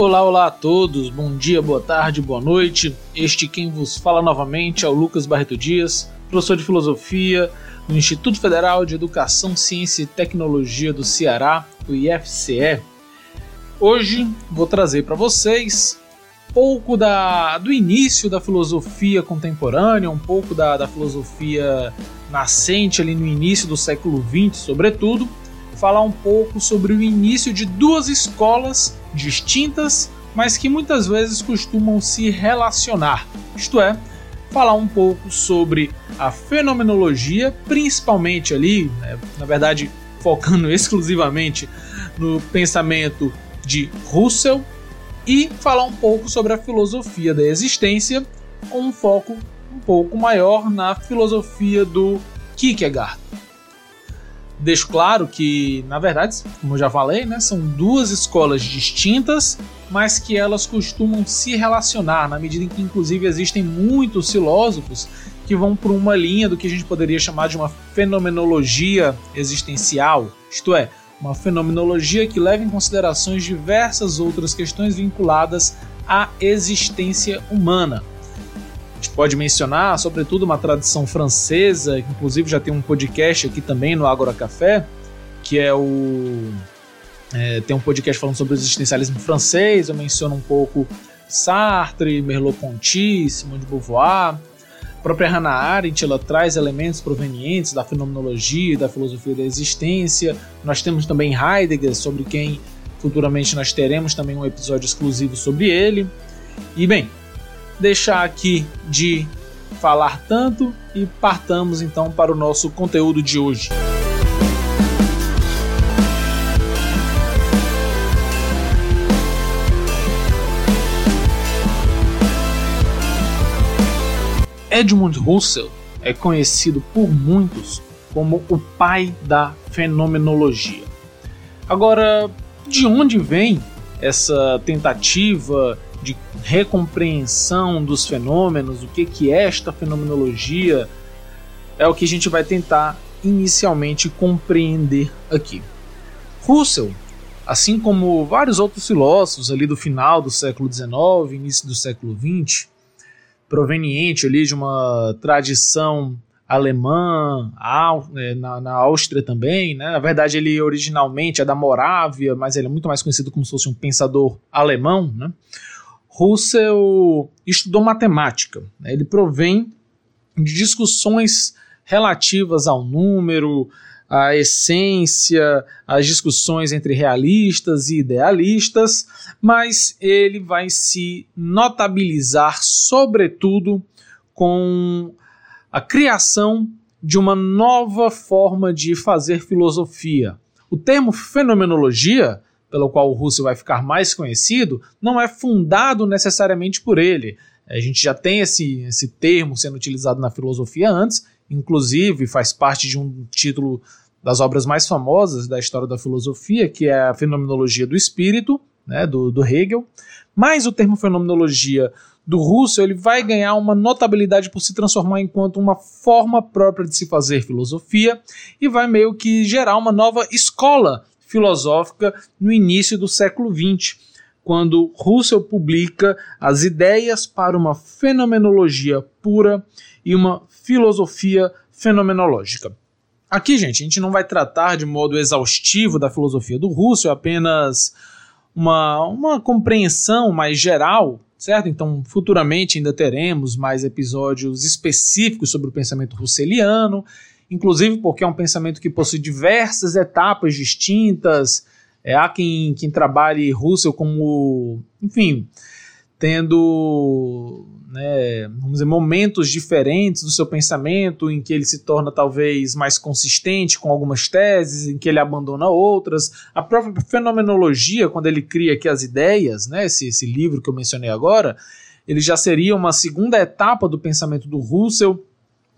Olá, olá a todos, bom dia, boa tarde, boa noite. Este quem vos fala novamente é o Lucas Barreto Dias, professor de filosofia no Instituto Federal de Educação, Ciência e Tecnologia do Ceará, o IFCE. Hoje vou trazer para vocês pouco da, do início da filosofia contemporânea, um pouco da, da filosofia nascente ali no início do século XX, sobretudo, falar um pouco sobre o início de duas escolas distintas, mas que muitas vezes costumam se relacionar. Isto é, falar um pouco sobre a fenomenologia, principalmente ali, né, na verdade, focando exclusivamente no pensamento de Russell, e falar um pouco sobre a filosofia da existência, com um foco um pouco maior na filosofia do Kierkegaard. Deixo claro que, na verdade, como eu já falei, né, são duas escolas distintas, mas que elas costumam se relacionar, na medida em que, inclusive, existem muitos filósofos que vão por uma linha do que a gente poderia chamar de uma fenomenologia existencial, isto é, uma fenomenologia que leva em considerações diversas outras questões vinculadas à existência humana gente pode mencionar, sobretudo, uma tradição francesa, que inclusive já tem um podcast aqui também no Agora Café, que é o. É, tem um podcast falando sobre o existencialismo francês. Eu menciono um pouco Sartre, Merleau-Ponty, Simone de Beauvoir. A própria Hannah Arendt ela traz elementos provenientes da fenomenologia e da filosofia da existência. Nós temos também Heidegger, sobre quem futuramente nós teremos também um episódio exclusivo sobre ele. E bem, deixar aqui de falar tanto e partamos então para o nosso conteúdo de hoje. Edmund Husserl é conhecido por muitos como o pai da fenomenologia. Agora, de onde vem essa tentativa de recompreensão dos fenômenos, o que, que é esta fenomenologia, é o que a gente vai tentar inicialmente compreender aqui. Russell, assim como vários outros filósofos ali do final do século XIX, início do século XX, proveniente ali de uma tradição alemã, é, na, Áustria também, né? Na verdade, ele originalmente é da Morávia, mas ele é muito mais conhecido como se fosse um pensador alemão, né? Russell estudou matemática. Né? Ele provém de discussões relativas ao número, à essência, às discussões entre realistas e idealistas, mas ele vai se notabilizar, sobretudo, com a criação de uma nova forma de fazer filosofia. O termo fenomenologia pelo qual o Russell vai ficar mais conhecido, não é fundado necessariamente por ele. A gente já tem esse, esse termo sendo utilizado na filosofia antes, inclusive faz parte de um título das obras mais famosas da história da filosofia, que é a Fenomenologia do Espírito, né, do, do Hegel. Mas o termo fenomenologia do Russell ele vai ganhar uma notabilidade por se transformar enquanto uma forma própria de se fazer filosofia e vai meio que gerar uma nova escola filosófica no início do século XX, quando Russell publica as ideias para uma fenomenologia pura e uma filosofia fenomenológica. Aqui, gente, a gente não vai tratar de modo exaustivo da filosofia do Russell, apenas uma, uma compreensão mais geral, certo? Então, futuramente ainda teremos mais episódios específicos sobre o pensamento russeliano inclusive porque é um pensamento que possui diversas etapas distintas. É, há quem, quem trabalhe Russell como, enfim, tendo né, vamos dizer, momentos diferentes do seu pensamento, em que ele se torna talvez mais consistente com algumas teses, em que ele abandona outras. A própria fenomenologia, quando ele cria aqui as ideias, né, esse, esse livro que eu mencionei agora, ele já seria uma segunda etapa do pensamento do Russell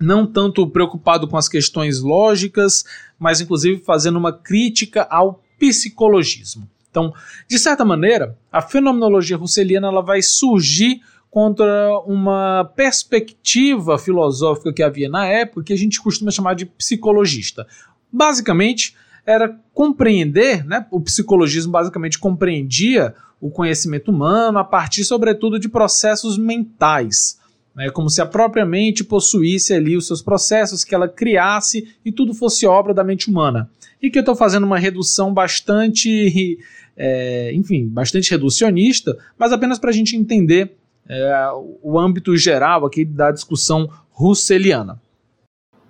não tanto preocupado com as questões lógicas, mas inclusive fazendo uma crítica ao psicologismo. Então, de certa maneira, a fenomenologia russeliana ela vai surgir contra uma perspectiva filosófica que havia na época que a gente costuma chamar de psicologista. Basicamente, era compreender, né, o psicologismo basicamente compreendia o conhecimento humano a partir, sobretudo, de processos mentais. É como se a própria mente possuísse ali os seus processos, que ela criasse e tudo fosse obra da mente humana. E que eu estou fazendo uma redução bastante, é, enfim, bastante reducionista, mas apenas para a gente entender é, o âmbito geral aqui da discussão russeliana.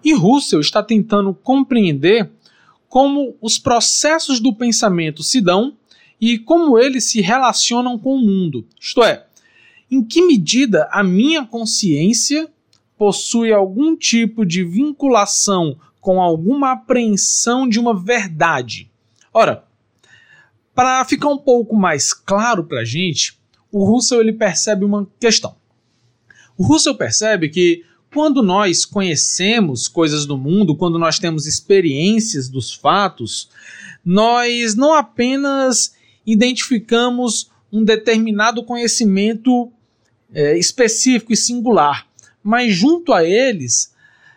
E Russell está tentando compreender como os processos do pensamento se dão e como eles se relacionam com o mundo. Isto é, em que medida a minha consciência possui algum tipo de vinculação com alguma apreensão de uma verdade. Ora, para ficar um pouco mais claro para a gente, o Russell ele percebe uma questão. O Russell percebe que quando nós conhecemos coisas do mundo, quando nós temos experiências dos fatos, nós não apenas identificamos um determinado conhecimento é, específico e singular, mas junto a eles,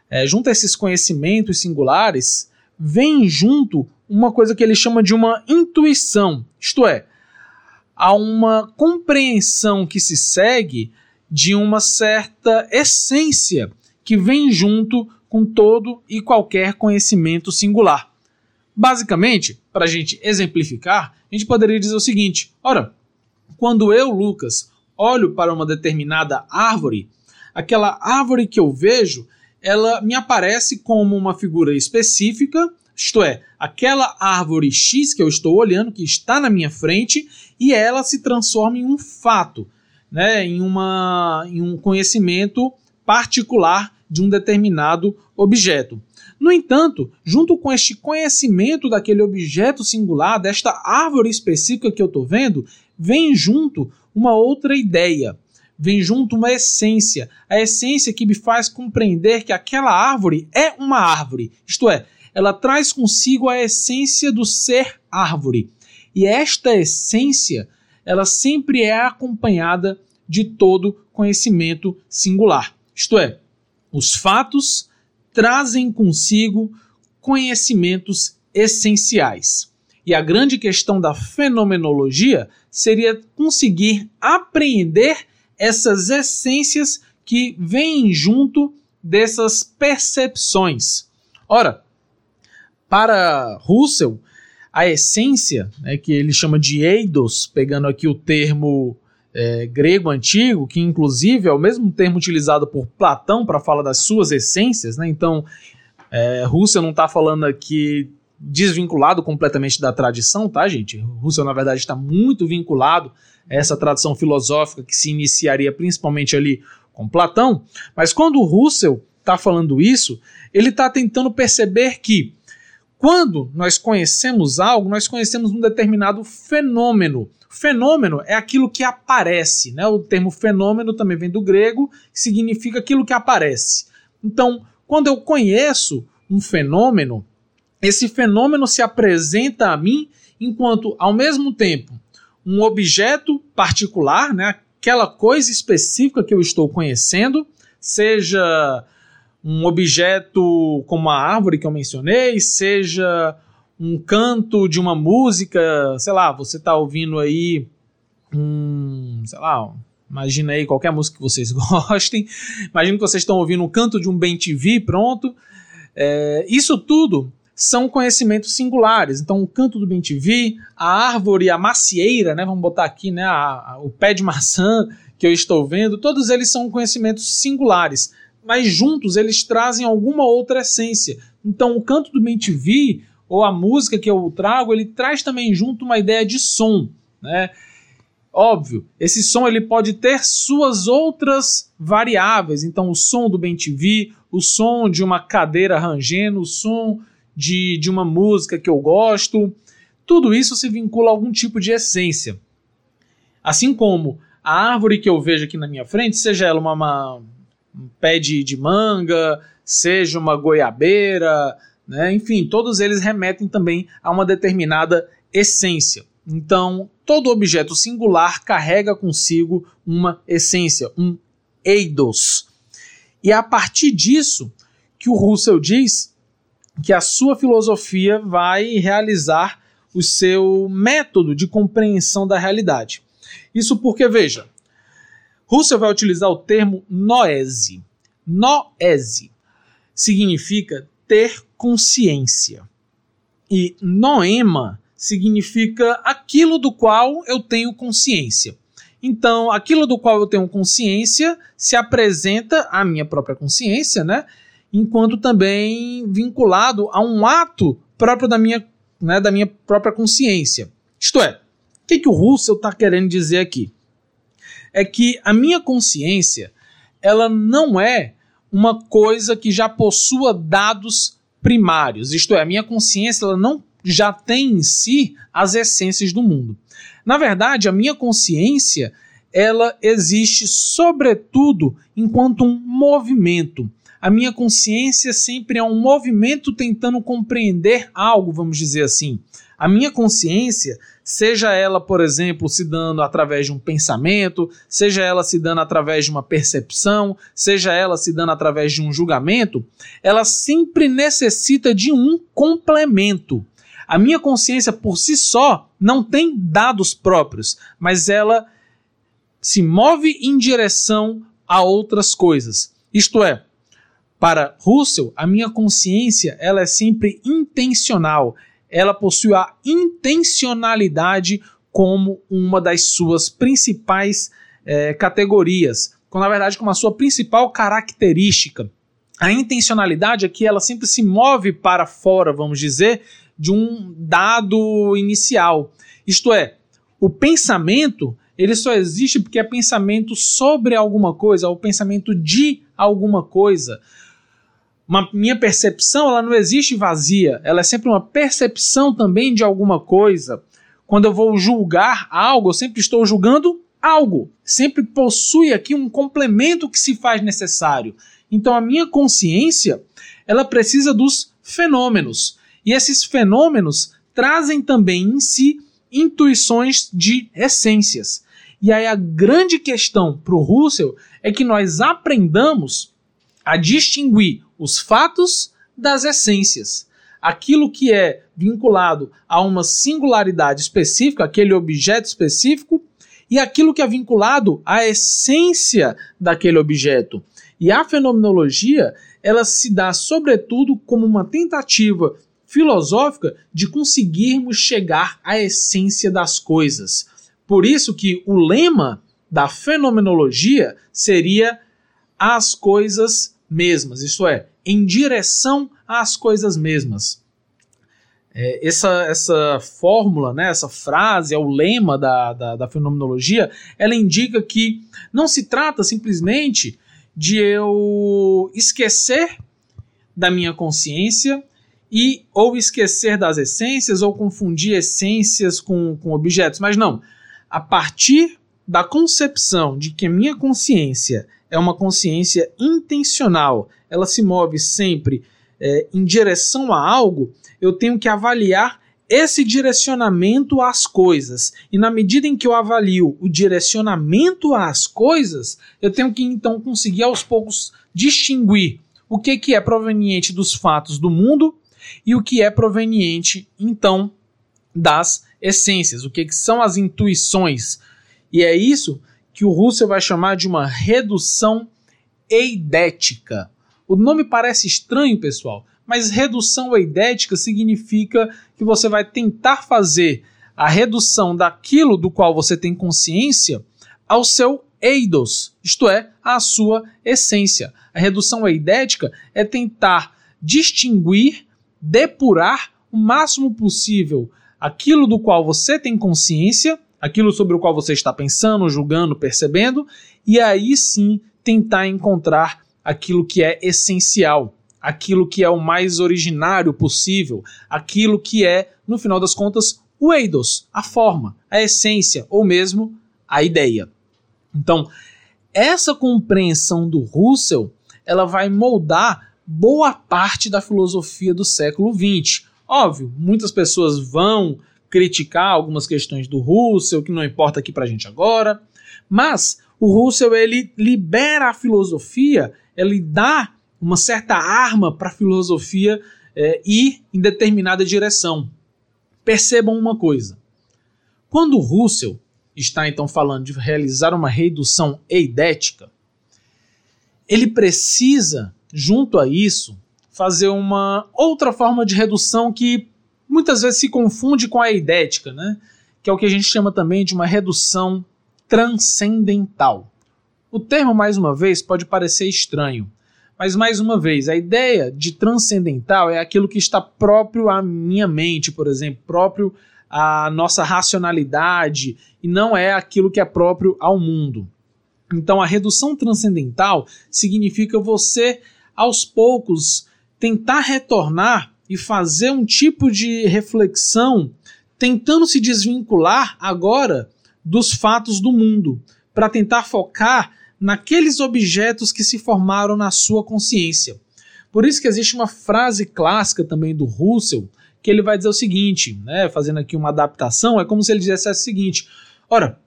é, junto a esses conhecimentos singulares, vem junto uma coisa que ele chama de uma intuição, isto é, há uma compreensão que se segue de uma certa essência que vem junto com todo e qualquer conhecimento singular. Basicamente, para a gente exemplificar, a gente poderia dizer o seguinte: ora, quando eu, Lucas, olho para uma determinada árvore, aquela árvore que eu vejo, ela me aparece como uma figura específica, isto é, aquela árvore X que eu estou olhando, que está na minha frente, e ela se transforma em um fato, né, em, uma, em um conhecimento particular de um determinado objeto. No entanto, junto com este conhecimento daquele objeto singular, desta árvore específica que eu estou vendo, vem junto uma outra ideia, vem junto uma essência, a essência que me faz compreender que aquela árvore é uma árvore, isto é, ela traz consigo a essência do ser árvore. E esta essência, ela sempre é acompanhada de todo conhecimento singular. Isto é, os fatos trazem consigo conhecimentos essenciais. E a grande questão da fenomenologia seria conseguir apreender essas essências que vêm junto dessas percepções. Ora, para Russell, a essência, né, que ele chama de eidos, pegando aqui o termo é, grego antigo, que inclusive é o mesmo termo utilizado por Platão para falar das suas essências, né? Então, é, Russell não está falando aqui desvinculado completamente da tradição, tá, gente? Russell, na verdade, está muito vinculado a essa tradição filosófica que se iniciaria principalmente ali com Platão, mas quando Russell está falando isso, ele está tentando perceber que quando nós conhecemos algo, nós conhecemos um determinado fenômeno. Fenômeno é aquilo que aparece, né? O termo fenômeno também vem do grego, que significa aquilo que aparece. Então, quando eu conheço um fenômeno, esse fenômeno se apresenta a mim enquanto, ao mesmo tempo, um objeto particular, né? aquela coisa específica que eu estou conhecendo, seja um objeto como a árvore que eu mencionei, seja um canto de uma música, sei lá, você está ouvindo aí um, sei lá, imagina aí qualquer música que vocês gostem, imagina que vocês estão ouvindo um canto de um bem pronto. É, isso tudo são conhecimentos singulares. Então, o canto do bem TV, a árvore, a macieira, né, vamos botar aqui, né, a, a, o pé de maçã que eu estou vendo, todos eles são conhecimentos singulares mas juntos eles trazem alguma outra essência. Então, o canto do BenTV ou a música que eu trago, ele traz também junto uma ideia de som, né? Óbvio, esse som ele pode ter suas outras variáveis. Então, o som do BenTV, o som de uma cadeira rangendo, o som de, de uma música que eu gosto, tudo isso se vincula a algum tipo de essência. Assim como a árvore que eu vejo aqui na minha frente, seja ela uma, uma um pé de, de manga, seja uma goiabeira, né? enfim, todos eles remetem também a uma determinada essência. Então, todo objeto singular carrega consigo uma essência, um eidos. E é a partir disso que o Russell diz que a sua filosofia vai realizar o seu método de compreensão da realidade. Isso porque, veja, Russell vai utilizar o termo noese. Noese significa ter consciência. E noema significa aquilo do qual eu tenho consciência. Então, aquilo do qual eu tenho consciência se apresenta à minha própria consciência, né? Enquanto também vinculado a um ato próprio da minha, né, da minha própria consciência. Isto é, o que, que o Russell está querendo dizer aqui? É que a minha consciência ela não é uma coisa que já possua dados primários. Isto é, a minha consciência ela não já tem em si as essências do mundo. Na verdade, a minha consciência ela existe sobretudo enquanto um movimento. A minha consciência sempre é um movimento tentando compreender algo, vamos dizer assim. A minha consciência, seja ela, por exemplo, se dando através de um pensamento, seja ela se dando através de uma percepção, seja ela se dando através de um julgamento, ela sempre necessita de um complemento. A minha consciência por si só não tem dados próprios, mas ela se move em direção a outras coisas. Isto é, para Russell, a minha consciência ela é sempre intencional. Ela possui a intencionalidade como uma das suas principais é, categorias, quando na verdade como a sua principal característica. A intencionalidade é que ela sempre se move para fora, vamos dizer, de um dado inicial. Isto é, o pensamento ele só existe porque é pensamento sobre alguma coisa, ou pensamento de alguma coisa. Uma, minha percepção ela não existe vazia, ela é sempre uma percepção também de alguma coisa. Quando eu vou julgar algo, eu sempre estou julgando algo. Sempre possui aqui um complemento que se faz necessário. Então a minha consciência, ela precisa dos fenômenos. E esses fenômenos trazem também em si intuições de essências. E aí a grande questão para o Russell é que nós aprendamos a distinguir os fatos das essências. Aquilo que é vinculado a uma singularidade específica, aquele objeto específico, e aquilo que é vinculado à essência daquele objeto. E a fenomenologia, ela se dá sobretudo como uma tentativa filosófica de conseguirmos chegar à essência das coisas. Por isso que o lema da fenomenologia seria as coisas mesmas, isto é, em direção às coisas mesmas. É, essa, essa fórmula, né, essa frase, é o lema da, da, da fenomenologia, ela indica que não se trata simplesmente de eu esquecer da minha consciência e ou esquecer das essências ou confundir essências com, com objetos. Mas não. A partir da concepção de que a minha consciência é uma consciência intencional, ela se move sempre é, em direção a algo, eu tenho que avaliar esse direcionamento às coisas. E na medida em que eu avalio o direcionamento às coisas, eu tenho que então conseguir aos poucos distinguir o que, que é proveniente dos fatos do mundo e o que é proveniente, então, das essências, o que, que são as intuições. E é isso que o Russell vai chamar de uma redução eidética. O nome parece estranho, pessoal, mas redução eidética significa que você vai tentar fazer a redução daquilo do qual você tem consciência ao seu eidos, isto é, à sua essência. A redução eidética é tentar distinguir depurar o máximo possível aquilo do qual você tem consciência, aquilo sobre o qual você está pensando, julgando, percebendo, e aí sim tentar encontrar aquilo que é essencial, aquilo que é o mais originário possível, aquilo que é, no final das contas, o eidos, a forma, a essência ou mesmo a ideia. Então, essa compreensão do Russell, ela vai moldar boa parte da filosofia do século XX. Óbvio, muitas pessoas vão criticar algumas questões do Russell, que não importa aqui pra gente agora, mas o Russell ele libera a filosofia, ele dá uma certa arma para a filosofia é, ir em determinada direção. Percebam uma coisa: quando Russell está então falando de realizar uma redução eidética, ele precisa, junto a isso, fazer uma outra forma de redução que muitas vezes se confunde com a eidética, né? que é o que a gente chama também de uma redução transcendental. O termo, mais uma vez, pode parecer estranho, mas mais uma vez, a ideia de transcendental é aquilo que está próprio à minha mente, por exemplo, próprio à nossa racionalidade, e não é aquilo que é próprio ao mundo. Então, a redução transcendental significa você, aos poucos, tentar retornar e fazer um tipo de reflexão, tentando se desvincular agora dos fatos do mundo, para tentar focar naqueles objetos que se formaram na sua consciência. Por isso que existe uma frase clássica também do Russell, que ele vai dizer o seguinte, né, fazendo aqui uma adaptação, é como se ele dissesse o seguinte: ora,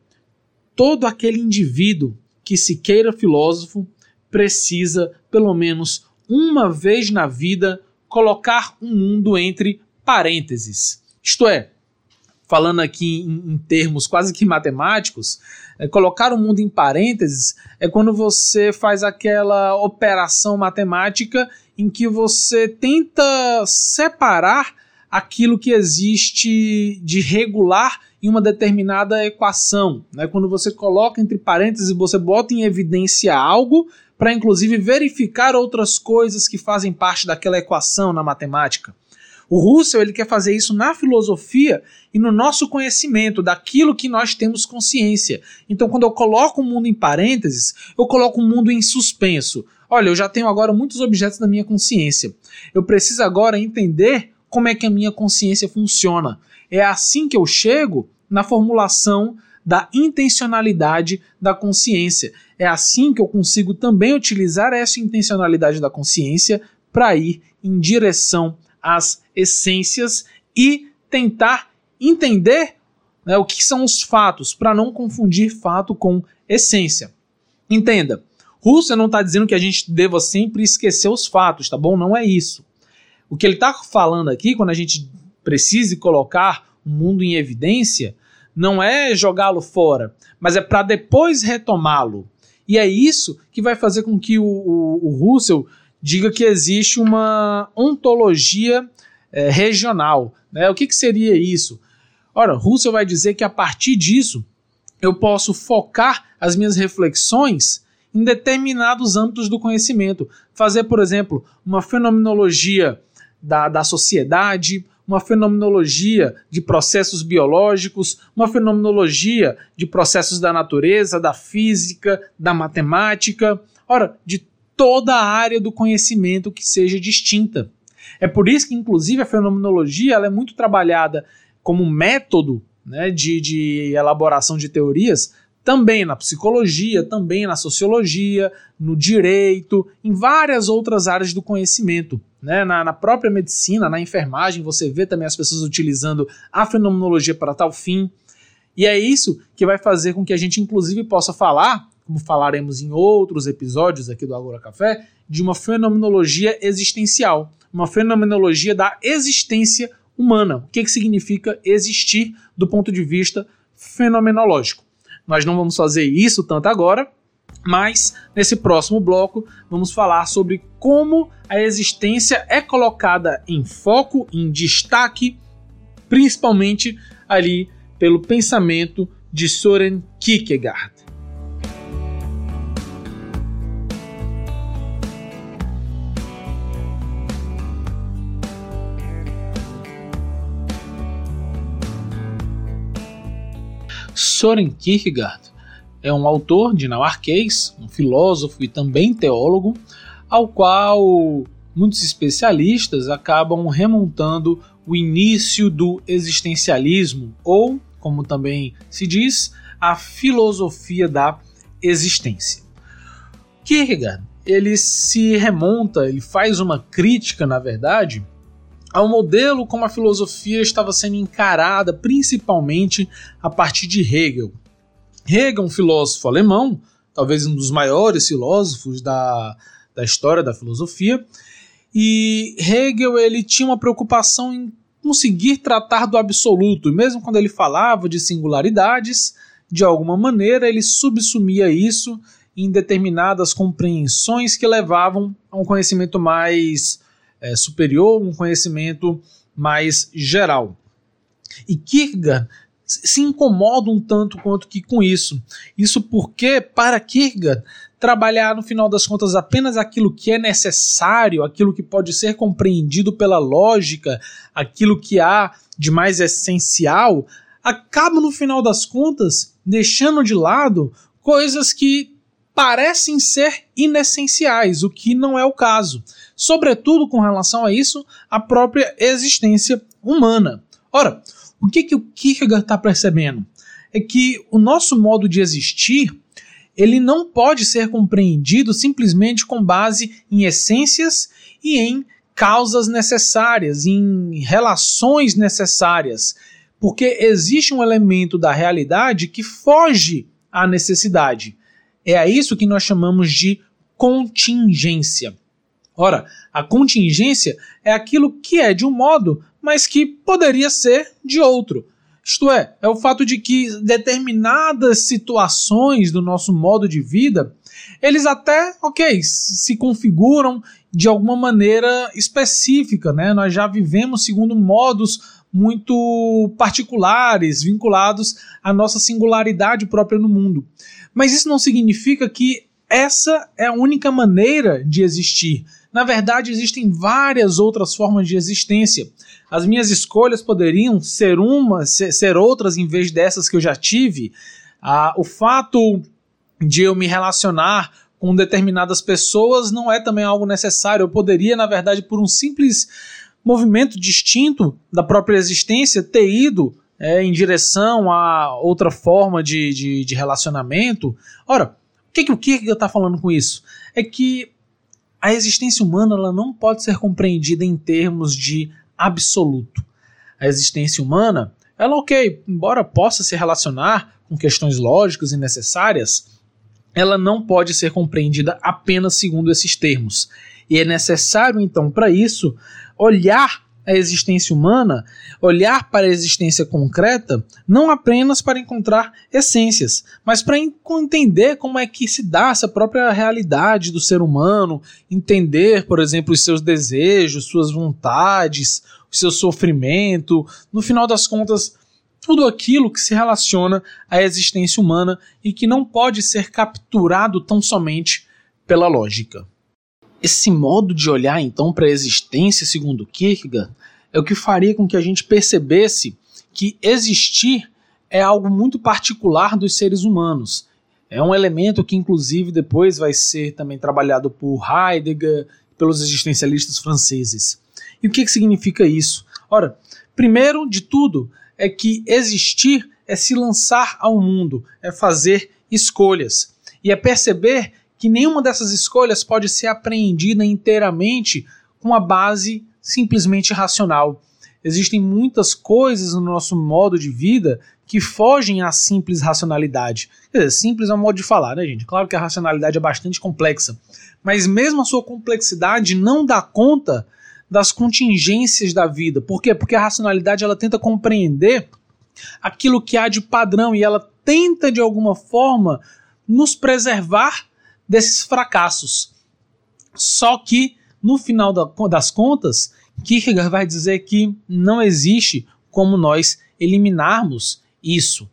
todo aquele indivíduo que se queira filósofo precisa, pelo menos uma vez na vida, colocar um mundo entre parênteses. Isto é, falando aqui em, em termos quase que matemáticos, é, colocar o mundo em parênteses é quando você faz aquela operação matemática em que você tenta separar aquilo que existe de regular em uma determinada equação. Né? Quando você coloca entre parênteses, você bota em evidência algo para inclusive verificar outras coisas que fazem parte daquela equação na matemática. O Russell ele quer fazer isso na filosofia e no nosso conhecimento daquilo que nós temos consciência. Então, quando eu coloco o mundo em parênteses, eu coloco o mundo em suspenso. Olha, eu já tenho agora muitos objetos na minha consciência. Eu preciso agora entender como é que a minha consciência funciona. É assim que eu chego na formulação da intencionalidade da consciência. É assim que eu consigo também utilizar essa intencionalidade da consciência para ir em direção as essências e tentar entender né, o que são os fatos, para não confundir fato com essência. Entenda, Russell não está dizendo que a gente deva sempre esquecer os fatos, tá bom? Não é isso. O que ele está falando aqui, quando a gente precise colocar o mundo em evidência, não é jogá-lo fora, mas é para depois retomá-lo. E é isso que vai fazer com que o, o, o Russell diga que existe uma ontologia é, regional. Né? O que, que seria isso? Ora, Russell vai dizer que a partir disso eu posso focar as minhas reflexões em determinados âmbitos do conhecimento. Fazer, por exemplo, uma fenomenologia da, da sociedade, uma fenomenologia de processos biológicos, uma fenomenologia de processos da natureza, da física, da matemática. Ora, de toda a área do conhecimento que seja distinta. É por isso que, inclusive, a fenomenologia ela é muito trabalhada como método né, de, de elaboração de teorias, também na psicologia, também na sociologia, no direito, em várias outras áreas do conhecimento. Né? Na, na, própria medicina, na enfermagem, você vê também as pessoas utilizando a fenomenologia para tal fim. E é isso que vai fazer com que a gente, inclusive, possa falar como falaremos em outros episódios aqui do Agora Café, de uma fenomenologia existencial, uma fenomenologia da existência humana. O que, que significa existir do ponto de vista fenomenológico? Nós não vamos fazer isso tanto agora, mas nesse próximo bloco vamos falar sobre como a existência é colocada em foco, em destaque, principalmente ali pelo pensamento de Soren Kierkegaard. Soren Kierkegaard é um autor dinamarquês, um filósofo e também teólogo, ao qual muitos especialistas acabam remontando o início do existencialismo, ou, como também se diz, a filosofia da existência. Kierkegaard ele se remonta, ele faz uma crítica, na verdade, ao modelo como a filosofia estava sendo encarada, principalmente a partir de Hegel. Hegel, um filósofo alemão, talvez um dos maiores filósofos da, da história da filosofia, e Hegel ele tinha uma preocupação em conseguir tratar do absoluto, e mesmo quando ele falava de singularidades, de alguma maneira ele subsumia isso em determinadas compreensões que levavam a um conhecimento mais é, superior, um conhecimento mais geral. E Kierkegaard se incomoda um tanto quanto que com isso. Isso porque, para Kierkegaard, trabalhar no final das contas apenas aquilo que é necessário, aquilo que pode ser compreendido pela lógica, aquilo que há de mais essencial, acaba no final das contas deixando de lado coisas que parecem ser inessenciais, o que não é o caso. Sobretudo com relação a isso, a própria existência humana. Ora, o que, que o Kierkegaard está percebendo? É que o nosso modo de existir ele não pode ser compreendido simplesmente com base em essências e em causas necessárias, em relações necessárias, porque existe um elemento da realidade que foge à necessidade. É a isso que nós chamamos de contingência. Ora, a contingência é aquilo que é de um modo, mas que poderia ser de outro. Isto é, é o fato de que determinadas situações do nosso modo de vida, eles até, ok, se configuram de alguma maneira específica, né? Nós já vivemos segundo modos muito particulares, vinculados à nossa singularidade própria no mundo. Mas isso não significa que essa é a única maneira de existir. Na verdade, existem várias outras formas de existência. As minhas escolhas poderiam ser ser, ser outras em vez dessas que eu já tive. Ah, o fato de eu me relacionar com determinadas pessoas não é também algo necessário. Eu poderia, na verdade, por um simples movimento distinto da própria existência, ter ido é, em direção a outra forma de, de, de relacionamento. Ora, o que, que o Kierkegaard está falando com isso? É que a existência humana ela não pode ser compreendida em termos de absoluto. A existência humana, ela ok, embora possa se relacionar com questões lógicas e necessárias, ela não pode ser compreendida apenas segundo esses termos. E é necessário, então, para isso, olhar a existência humana, olhar para a existência concreta, não apenas para encontrar essências, mas para entender como é que se dá essa própria realidade do ser humano, entender, por exemplo, os seus desejos, suas vontades, o seu sofrimento, no final das contas, tudo aquilo que se relaciona à existência humana e que não pode ser capturado tão somente pela lógica. Esse modo de olhar então para a existência, segundo Kierkegaard, é o que faria com que a gente percebesse que existir é algo muito particular dos seres humanos. É um elemento que, inclusive, depois vai ser também trabalhado por Heidegger, pelos existencialistas franceses. E o que, que significa isso? Ora, primeiro de tudo é que existir é se lançar ao mundo, é fazer escolhas. E é perceber que nenhuma dessas escolhas pode ser apreendida inteiramente com a base simplesmente racional. Existem muitas coisas no nosso modo de vida que fogem à simples racionalidade. Quer dizer, simples é um modo de falar, né, gente? Claro que a racionalidade é bastante complexa, mas mesmo a sua complexidade não dá conta das contingências da vida. Por quê? Porque a racionalidade ela tenta compreender aquilo que há de padrão e ela tenta de alguma forma nos preservar desses fracassos. Só que no final das contas, Kierkegaard vai dizer que não existe como nós eliminarmos isso.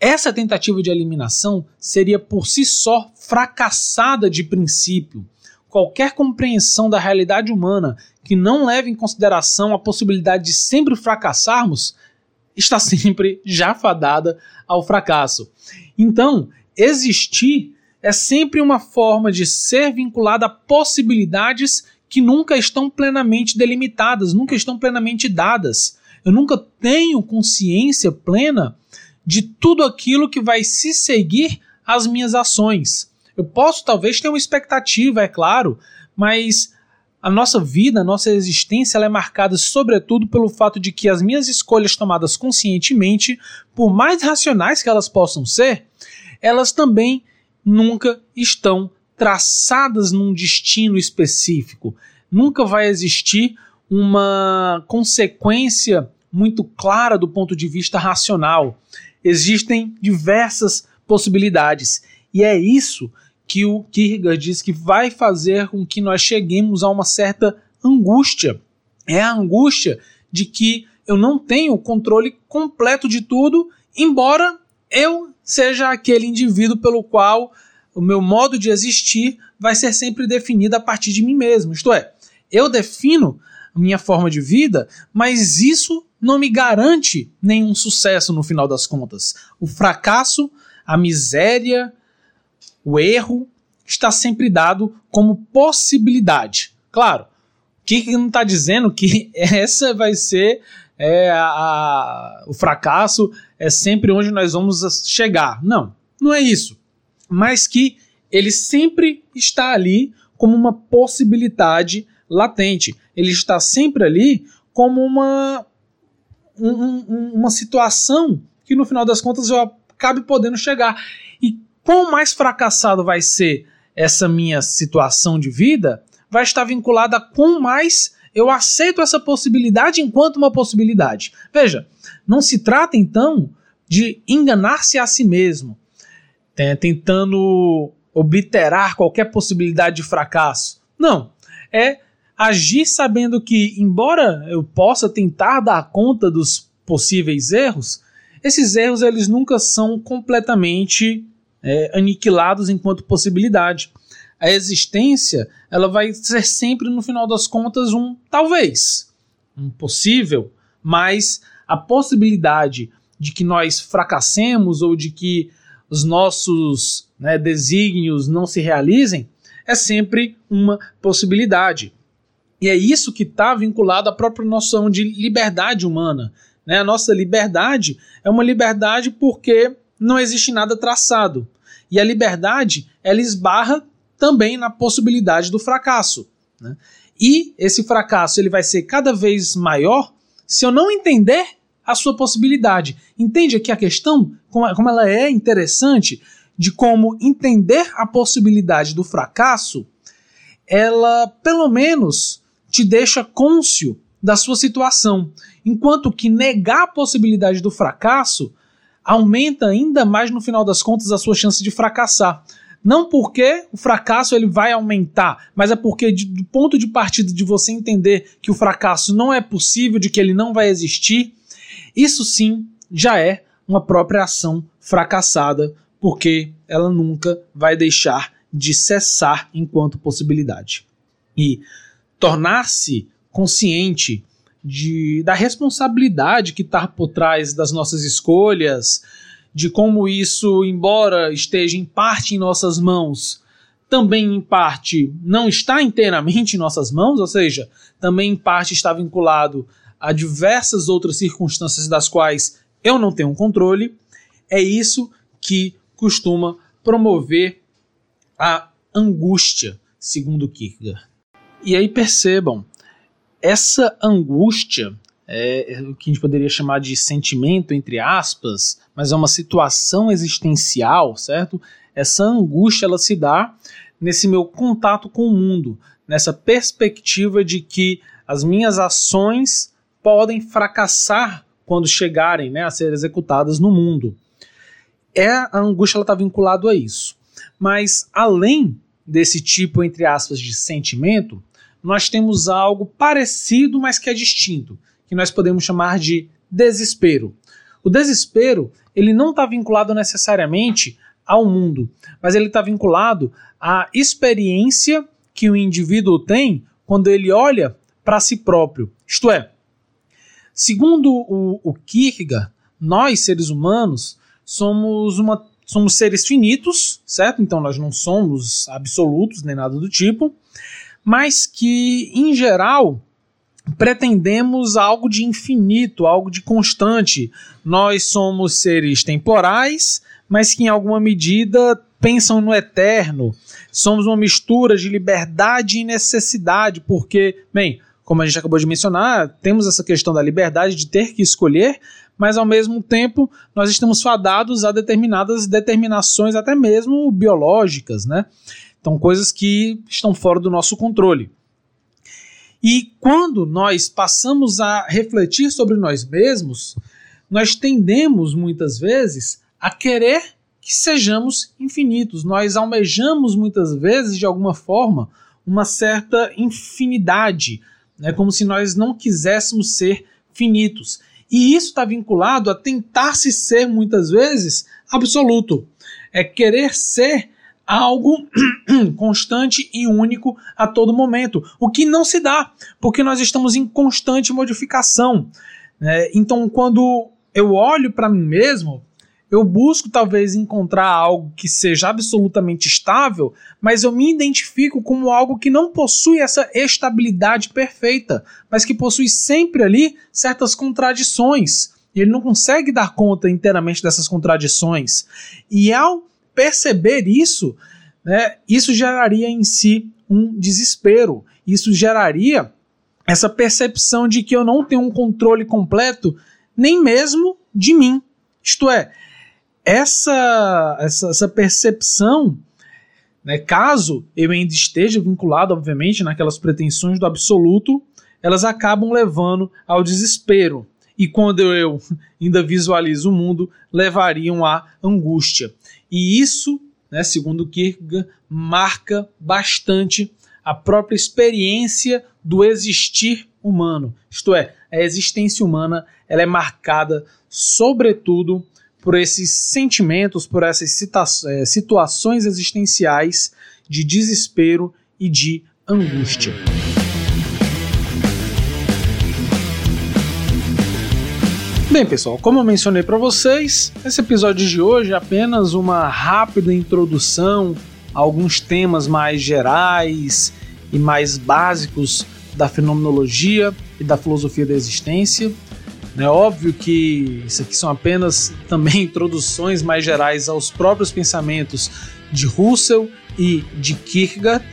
Essa tentativa de eliminação seria por si só fracassada de princípio. Qualquer compreensão da realidade humana que não leve em consideração a possibilidade de sempre fracassarmos está sempre já fadada ao fracasso. Então, existir é sempre uma forma de ser vinculada a possibilidades que nunca estão plenamente delimitadas, nunca estão plenamente dadas. Eu nunca tenho consciência plena de tudo aquilo que vai se seguir às minhas ações. Eu posso talvez ter uma expectativa, é claro, mas a nossa vida, a nossa existência, ela é marcada sobretudo pelo fato de que as minhas escolhas tomadas conscientemente, por mais racionais que elas possam ser, elas também nunca estão traçadas num destino específico. nunca vai existir uma consequência muito clara do ponto de vista racional. Existem diversas possibilidades. E é isso que o Kierkegaard diz que vai fazer com que nós cheguemos a uma certa angústia. É a angústia de que eu não tenho o controle completo de tudo, embora eu seja aquele indivíduo pelo qual o meu modo de existir vai ser sempre definido a partir de mim mesmo. Isto é, eu defino a minha forma de vida, mas isso não me garante nenhum sucesso no final das contas. O fracasso, a miséria, o erro está sempre dado como possibilidade. Claro, o que não está dizendo que essa vai ser é, a, a, o fracasso, é sempre onde nós vamos chegar. Não, não é isso. Mas que ele sempre está ali como uma possibilidade latente. Ele está sempre ali como uma, um, um, uma situação que no final das contas eu acabe podendo chegar. E quão mais fracassado vai ser essa minha situação de vida, vai estar vinculada a quão mais eu aceito essa possibilidade enquanto uma possibilidade. Veja, não se trata então de enganar-se a si mesmo, tentando obliterar qualquer possibilidade de fracasso. Não, é agir sabendo que, embora eu possa tentar dar conta dos possíveis erros, esses erros eles nunca são completamente é, aniquilados enquanto possibilidade. A existência ela vai ser sempre, no final das contas, um talvez, um possível, mas a possibilidade de que nós fracassemos ou de que os nossos né, desígnios não se realizem é sempre uma possibilidade. E é isso que está vinculado à própria noção de liberdade humana. Né? A nossa liberdade é uma liberdade porque não existe nada traçado. E a liberdade, ela esbarra também na possibilidade do fracasso. Né? E esse fracasso ele vai ser cada vez maior se eu não entender a sua possibilidade. Entende aqui a questão, como ela é interessante, de como entender a possibilidade do fracasso, ela pelo menos te deixa cônscio da sua situação, enquanto que negar a possibilidade do fracasso aumenta ainda mais no final das contas a sua chance de fracassar. Não porque o fracasso ele vai aumentar, mas é porque de, do ponto de partida de você entender que o fracasso não é possível, de que ele não vai existir, isso sim já é uma própria ação fracassada, porque ela nunca vai deixar de cessar enquanto possibilidade. E tornar-se consciente de, da responsabilidade que está por trás das nossas escolhas, de como isso, embora esteja em parte em nossas mãos, também em parte não está inteiramente em nossas mãos, ou seja, também em parte está vinculado a diversas outras circunstâncias das quais eu não tenho controle, é isso que costuma promover a angústia, segundo Kierkegaard. E aí percebam, essa angústia é, o que a gente poderia chamar de sentimento, entre aspas, mas é uma situação existencial, certo? Essa angústia ela se dá nesse meu contato com o mundo, nessa perspectiva de que as minhas ações podem fracassar quando chegarem né, a ser executadas no mundo. É a angústia está vinculada a isso. Mas além desse tipo entre aspas de sentimento, nós temos algo parecido, mas que é distinto, que nós podemos chamar de desespero. O desespero ele não está vinculado necessariamente ao mundo, mas ele está vinculado à experiência que o indivíduo tem quando ele olha para si próprio. Isto é, segundo o, o Kierkegaard, nós seres humanos somos uma somos seres finitos, certo? Então nós não somos absolutos nem nada do tipo, mas que em geral pretendemos algo de infinito, algo de constante. Nós somos seres temporais, mas que em alguma medida pensam no eterno. Somos uma mistura de liberdade e necessidade, porque, bem, como a gente acabou de mencionar, temos essa questão da liberdade de ter que escolher, mas ao mesmo tempo nós estamos fadados a determinadas determinações, até mesmo biológicas, né? Então, coisas que estão fora do nosso controle. E quando nós passamos a refletir sobre nós mesmos, nós tendemos muitas vezes a querer que sejamos infinitos. Nós almejamos muitas vezes, de alguma forma, uma certa infinidade, né? como se nós não quiséssemos ser finitos. E isso está vinculado a tentar se ser muitas vezes absoluto. É querer ser algo constante e único a todo momento, o que não se dá, porque nós estamos em constante modificação. Né? Então, quando eu olho para mim mesmo, eu busco talvez encontrar algo que seja absolutamente estável, mas eu me identifico como algo que não possui essa estabilidade perfeita, mas que possui sempre ali certas contradições. E ele não consegue dar conta inteiramente dessas contradições. E ao perceber isso, né, isso geraria em si um desespero. Isso geraria essa percepção de que eu não tenho um controle completo, nem mesmo de mim. Isto é, essa, essa, essa percepção, né, caso eu ainda esteja vinculado, obviamente, naquelas pretensões do absoluto, elas acabam levando ao desespero. E quando eu ainda visualizo o mundo, levariam à angústia. E isso, né, segundo Kierkegaard, marca bastante a própria experiência do existir humano. Isto é, a existência humana ela é marcada, sobretudo, por esses sentimentos, por essas é, situações existenciais de desespero e de angústia. Bem, pessoal, como eu mencionei para vocês, esse episódio de hoje é apenas uma rápida introdução a alguns temas mais gerais e mais básicos da fenomenologia e da filosofia da existência. É óbvio que isso aqui são apenas também introduções mais gerais aos próprios pensamentos de Russell e de Kierkegaard.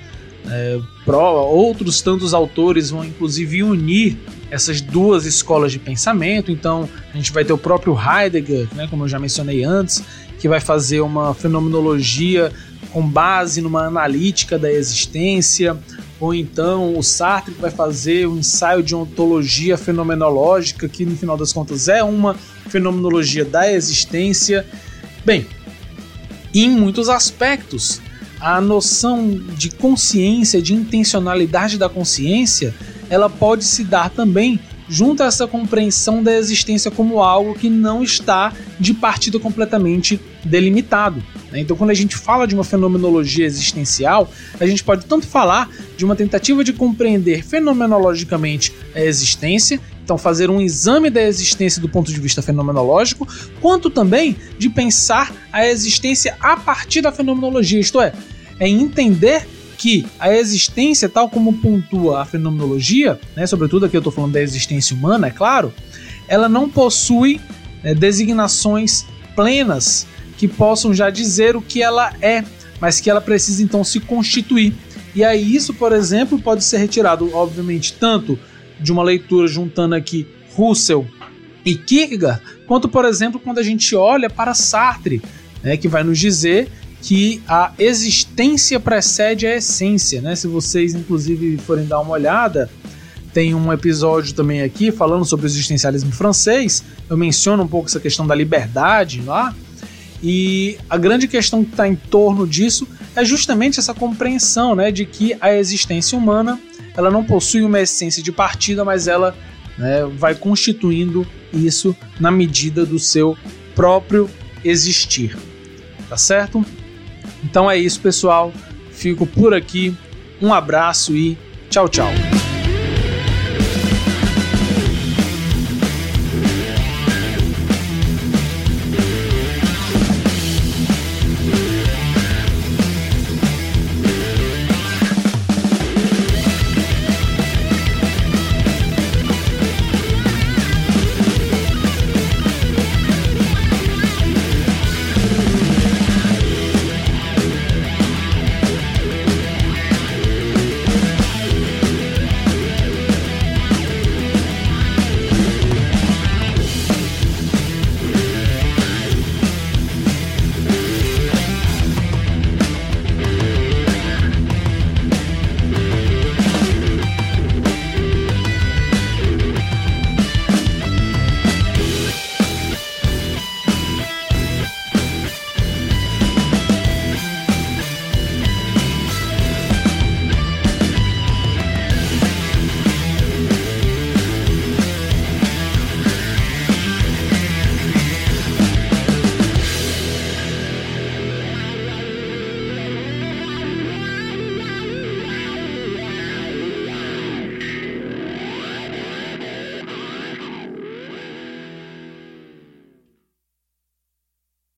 É, outros tantos autores vão inclusive unir essas duas escolas de pensamento. Então a gente vai ter o próprio Heidegger, né, como eu já mencionei antes, que vai fazer uma fenomenologia com base numa analítica da existência ou então o Sartre vai fazer um ensaio de ontologia fenomenológica, que no final das contas é uma fenomenologia da existência. Bem, em muitos aspectos, a noção de consciência, de intencionalidade da consciência, ela pode se dar também junto a essa compreensão da existência como algo que não está de partida completamente delimitado. Né? Então, quando a gente fala de uma fenomenologia existencial, a gente pode tanto falar de uma tentativa de compreender fenomenologicamente a existência, então fazer um exame da existência do ponto de vista fenomenológico, quanto também de pensar a existência a partir da fenomenologia, isto é, é entender que a existência, tal como pontua a fenomenologia, né, sobretudo aqui eu estou falando da existência humana, é claro, ela não possui né, designações plenas que possam já dizer o que ela é, mas que ela precisa então se constituir. E aí isso, por exemplo, pode ser retirado, obviamente, tanto de uma leitura juntando aqui Russell e Kierkegaard, quanto, por exemplo, quando a gente olha para Sartre, né, que vai nos dizer que a existência precede a essência, né? Se vocês, inclusive, forem dar uma olhada, tem um episódio também aqui falando sobre o existencialismo francês. Eu menciono um pouco essa questão da liberdade lá. E a grande questão que está em torno disso é justamente essa compreensão né, de que a existência humana ela não possui uma essência de partida, mas ela né, vai constituindo isso na medida do seu próprio existir. Tá certo? Então é isso, pessoal. Fico por aqui. Um abraço e tchau, tchau.